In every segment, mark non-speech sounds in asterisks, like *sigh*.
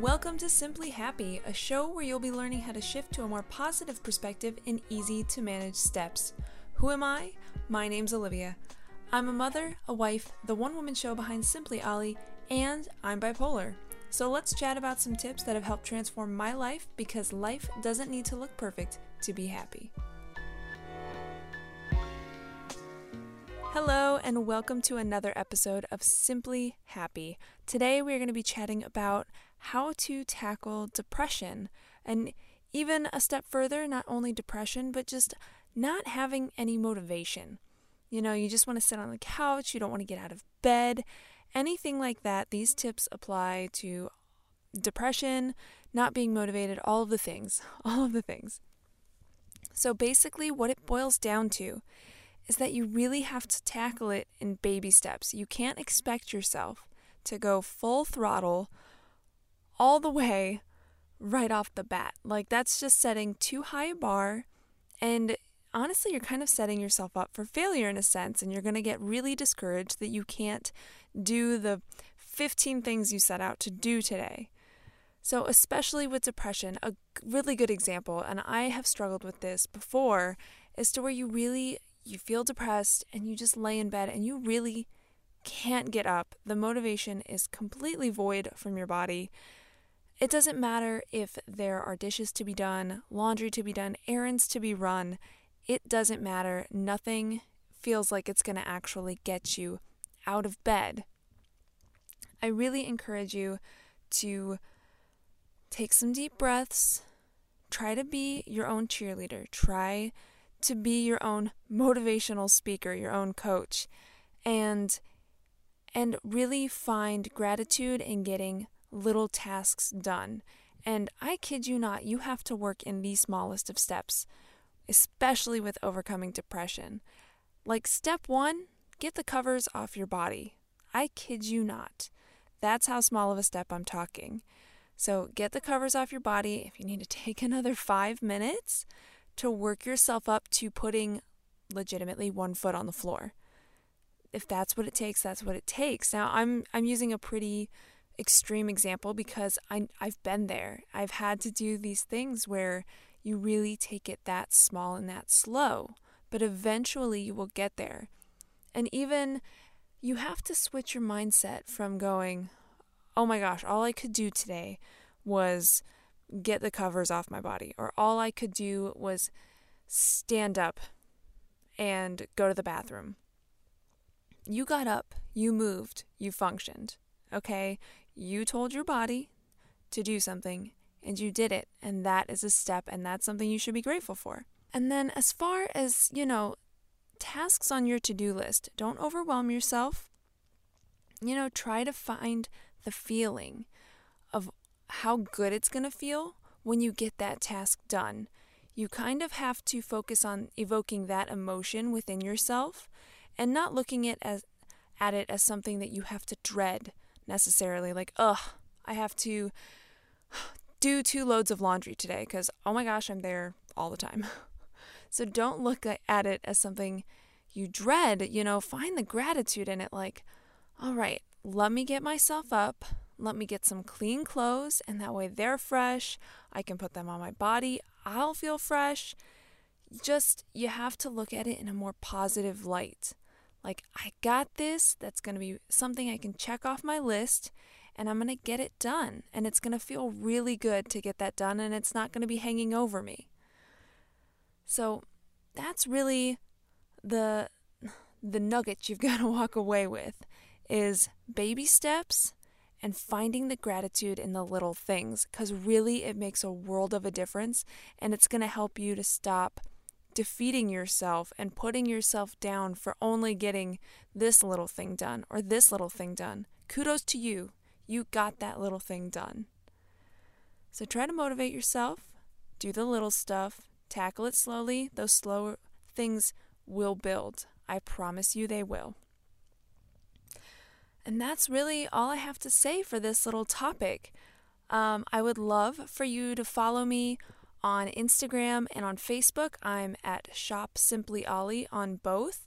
Welcome to Simply Happy, a show where you'll be learning how to shift to a more positive perspective in easy to manage steps. Who am I? My name's Olivia. I'm a mother, a wife, the one woman show behind Simply Ollie, and I'm bipolar. So let's chat about some tips that have helped transform my life because life doesn't need to look perfect to be happy. Hello, and welcome to another episode of Simply Happy. Today, we're going to be chatting about how to tackle depression and even a step further, not only depression, but just not having any motivation. You know, you just want to sit on the couch, you don't want to get out of bed, anything like that. These tips apply to depression, not being motivated, all of the things, *laughs* all of the things. So basically, what it boils down to is that you really have to tackle it in baby steps. You can't expect yourself to go full throttle all the way right off the bat. Like, that's just setting too high a bar. And honestly, you're kind of setting yourself up for failure in a sense. And you're going to get really discouraged that you can't do the 15 things you set out to do today. So, especially with depression, a really good example, and I have struggled with this before, is to where you really you feel depressed and you just lay in bed and you really can't get up. The motivation is completely void from your body. It doesn't matter if there are dishes to be done, laundry to be done, errands to be run. It doesn't matter. Nothing feels like it's going to actually get you out of bed. I really encourage you to take some deep breaths. Try to be your own cheerleader. Try to be your own motivational speaker, your own coach, and and really find gratitude in getting little tasks done. And I kid you not, you have to work in the smallest of steps, especially with overcoming depression. Like step 1, get the covers off your body. I kid you not. That's how small of a step I'm talking. So get the covers off your body. If you need to *laughs* take another 5 minutes, to work yourself up to putting legitimately one foot on the floor. If that's what it takes, that's what it takes. Now I'm I'm using a pretty extreme example because I I've been there. I've had to do these things where you really take it that small and that slow, but eventually you will get there. And even you have to switch your mindset from going, "Oh my gosh, all I could do today was get the covers off my body, or all I could do was stand up and go to the bathroom. You got up, you moved, you functioned, okay? You told your body to do something and you did it, and that is a step, and that's something you should be grateful for. And then, as far as, you know, tasks on your to do list, don't overwhelm yourself. You know, try to find the feeling of how good it's going to feel when you get that task done. You kind of have to focus on evoking that emotion within yourself and not looking at as at it as something that you have to dread necessarily like, "Ugh, I have to *sighs* do two loads of laundry today cuz oh my gosh, I'm there all the time." *laughs* so don't look at it as something you dread, you know, find the gratitude in it like, "All right, let me get myself up let me get some clean clothes, and that way they're fresh. I can put them on my body. I'll feel fresh. Just, you have to look at it in a more positive light. Like, I got this. That's going to be something I can check off my list, and I'm going to get it done. And it's going to feel really good to get that done, and it's not going to be hanging over me. So, that's really the the nugget you've *laughs* got to walk away with is baby steps and finding the gratitude in the little things because really it makes a world of a difference and it's going to help you to stop defeating yourself and putting yourself down for only getting this little thing done or this little thing done. Kudos to you. You got that little thing done. So try to motivate yourself, do the little stuff, tackle it slowly. Those slow things will build. I promise you they will. And that's really all I have to say for this little topic. Um, I would love for you to follow me on Instagram and on Facebook. I'm at Shop Simply Ollie on both.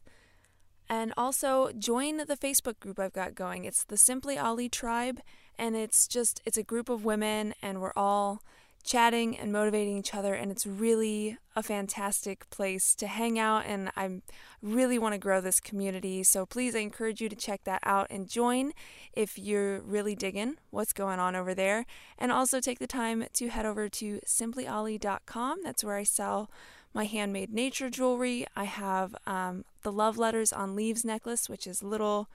And also join the Facebook group I've got going. It's the Simply Ollie Tribe, and it's just it's a group of women, and we're all chatting and motivating each other and it's really a fantastic place to hang out and I really want to grow this community. So please I encourage you to check that out and join if you're really digging what's going on over there. And also take the time to head over to simplyollie.com that's where I sell my handmade nature jewelry. I have um, the love letters on leaves necklace which is little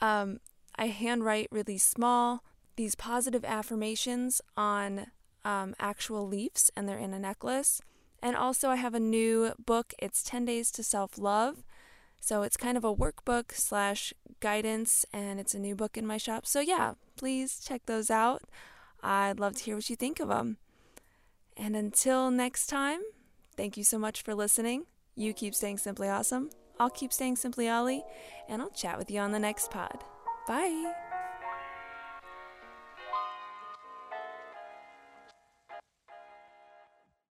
um, I handwrite really small these positive affirmations on um, actual leaves and they're in a necklace. And also, I have a new book. It's 10 Days to Self Love. So it's kind of a workbook slash guidance, and it's a new book in my shop. So, yeah, please check those out. I'd love to hear what you think of them. And until next time, thank you so much for listening. You keep staying simply awesome. I'll keep staying simply Ollie, and I'll chat with you on the next pod. Bye.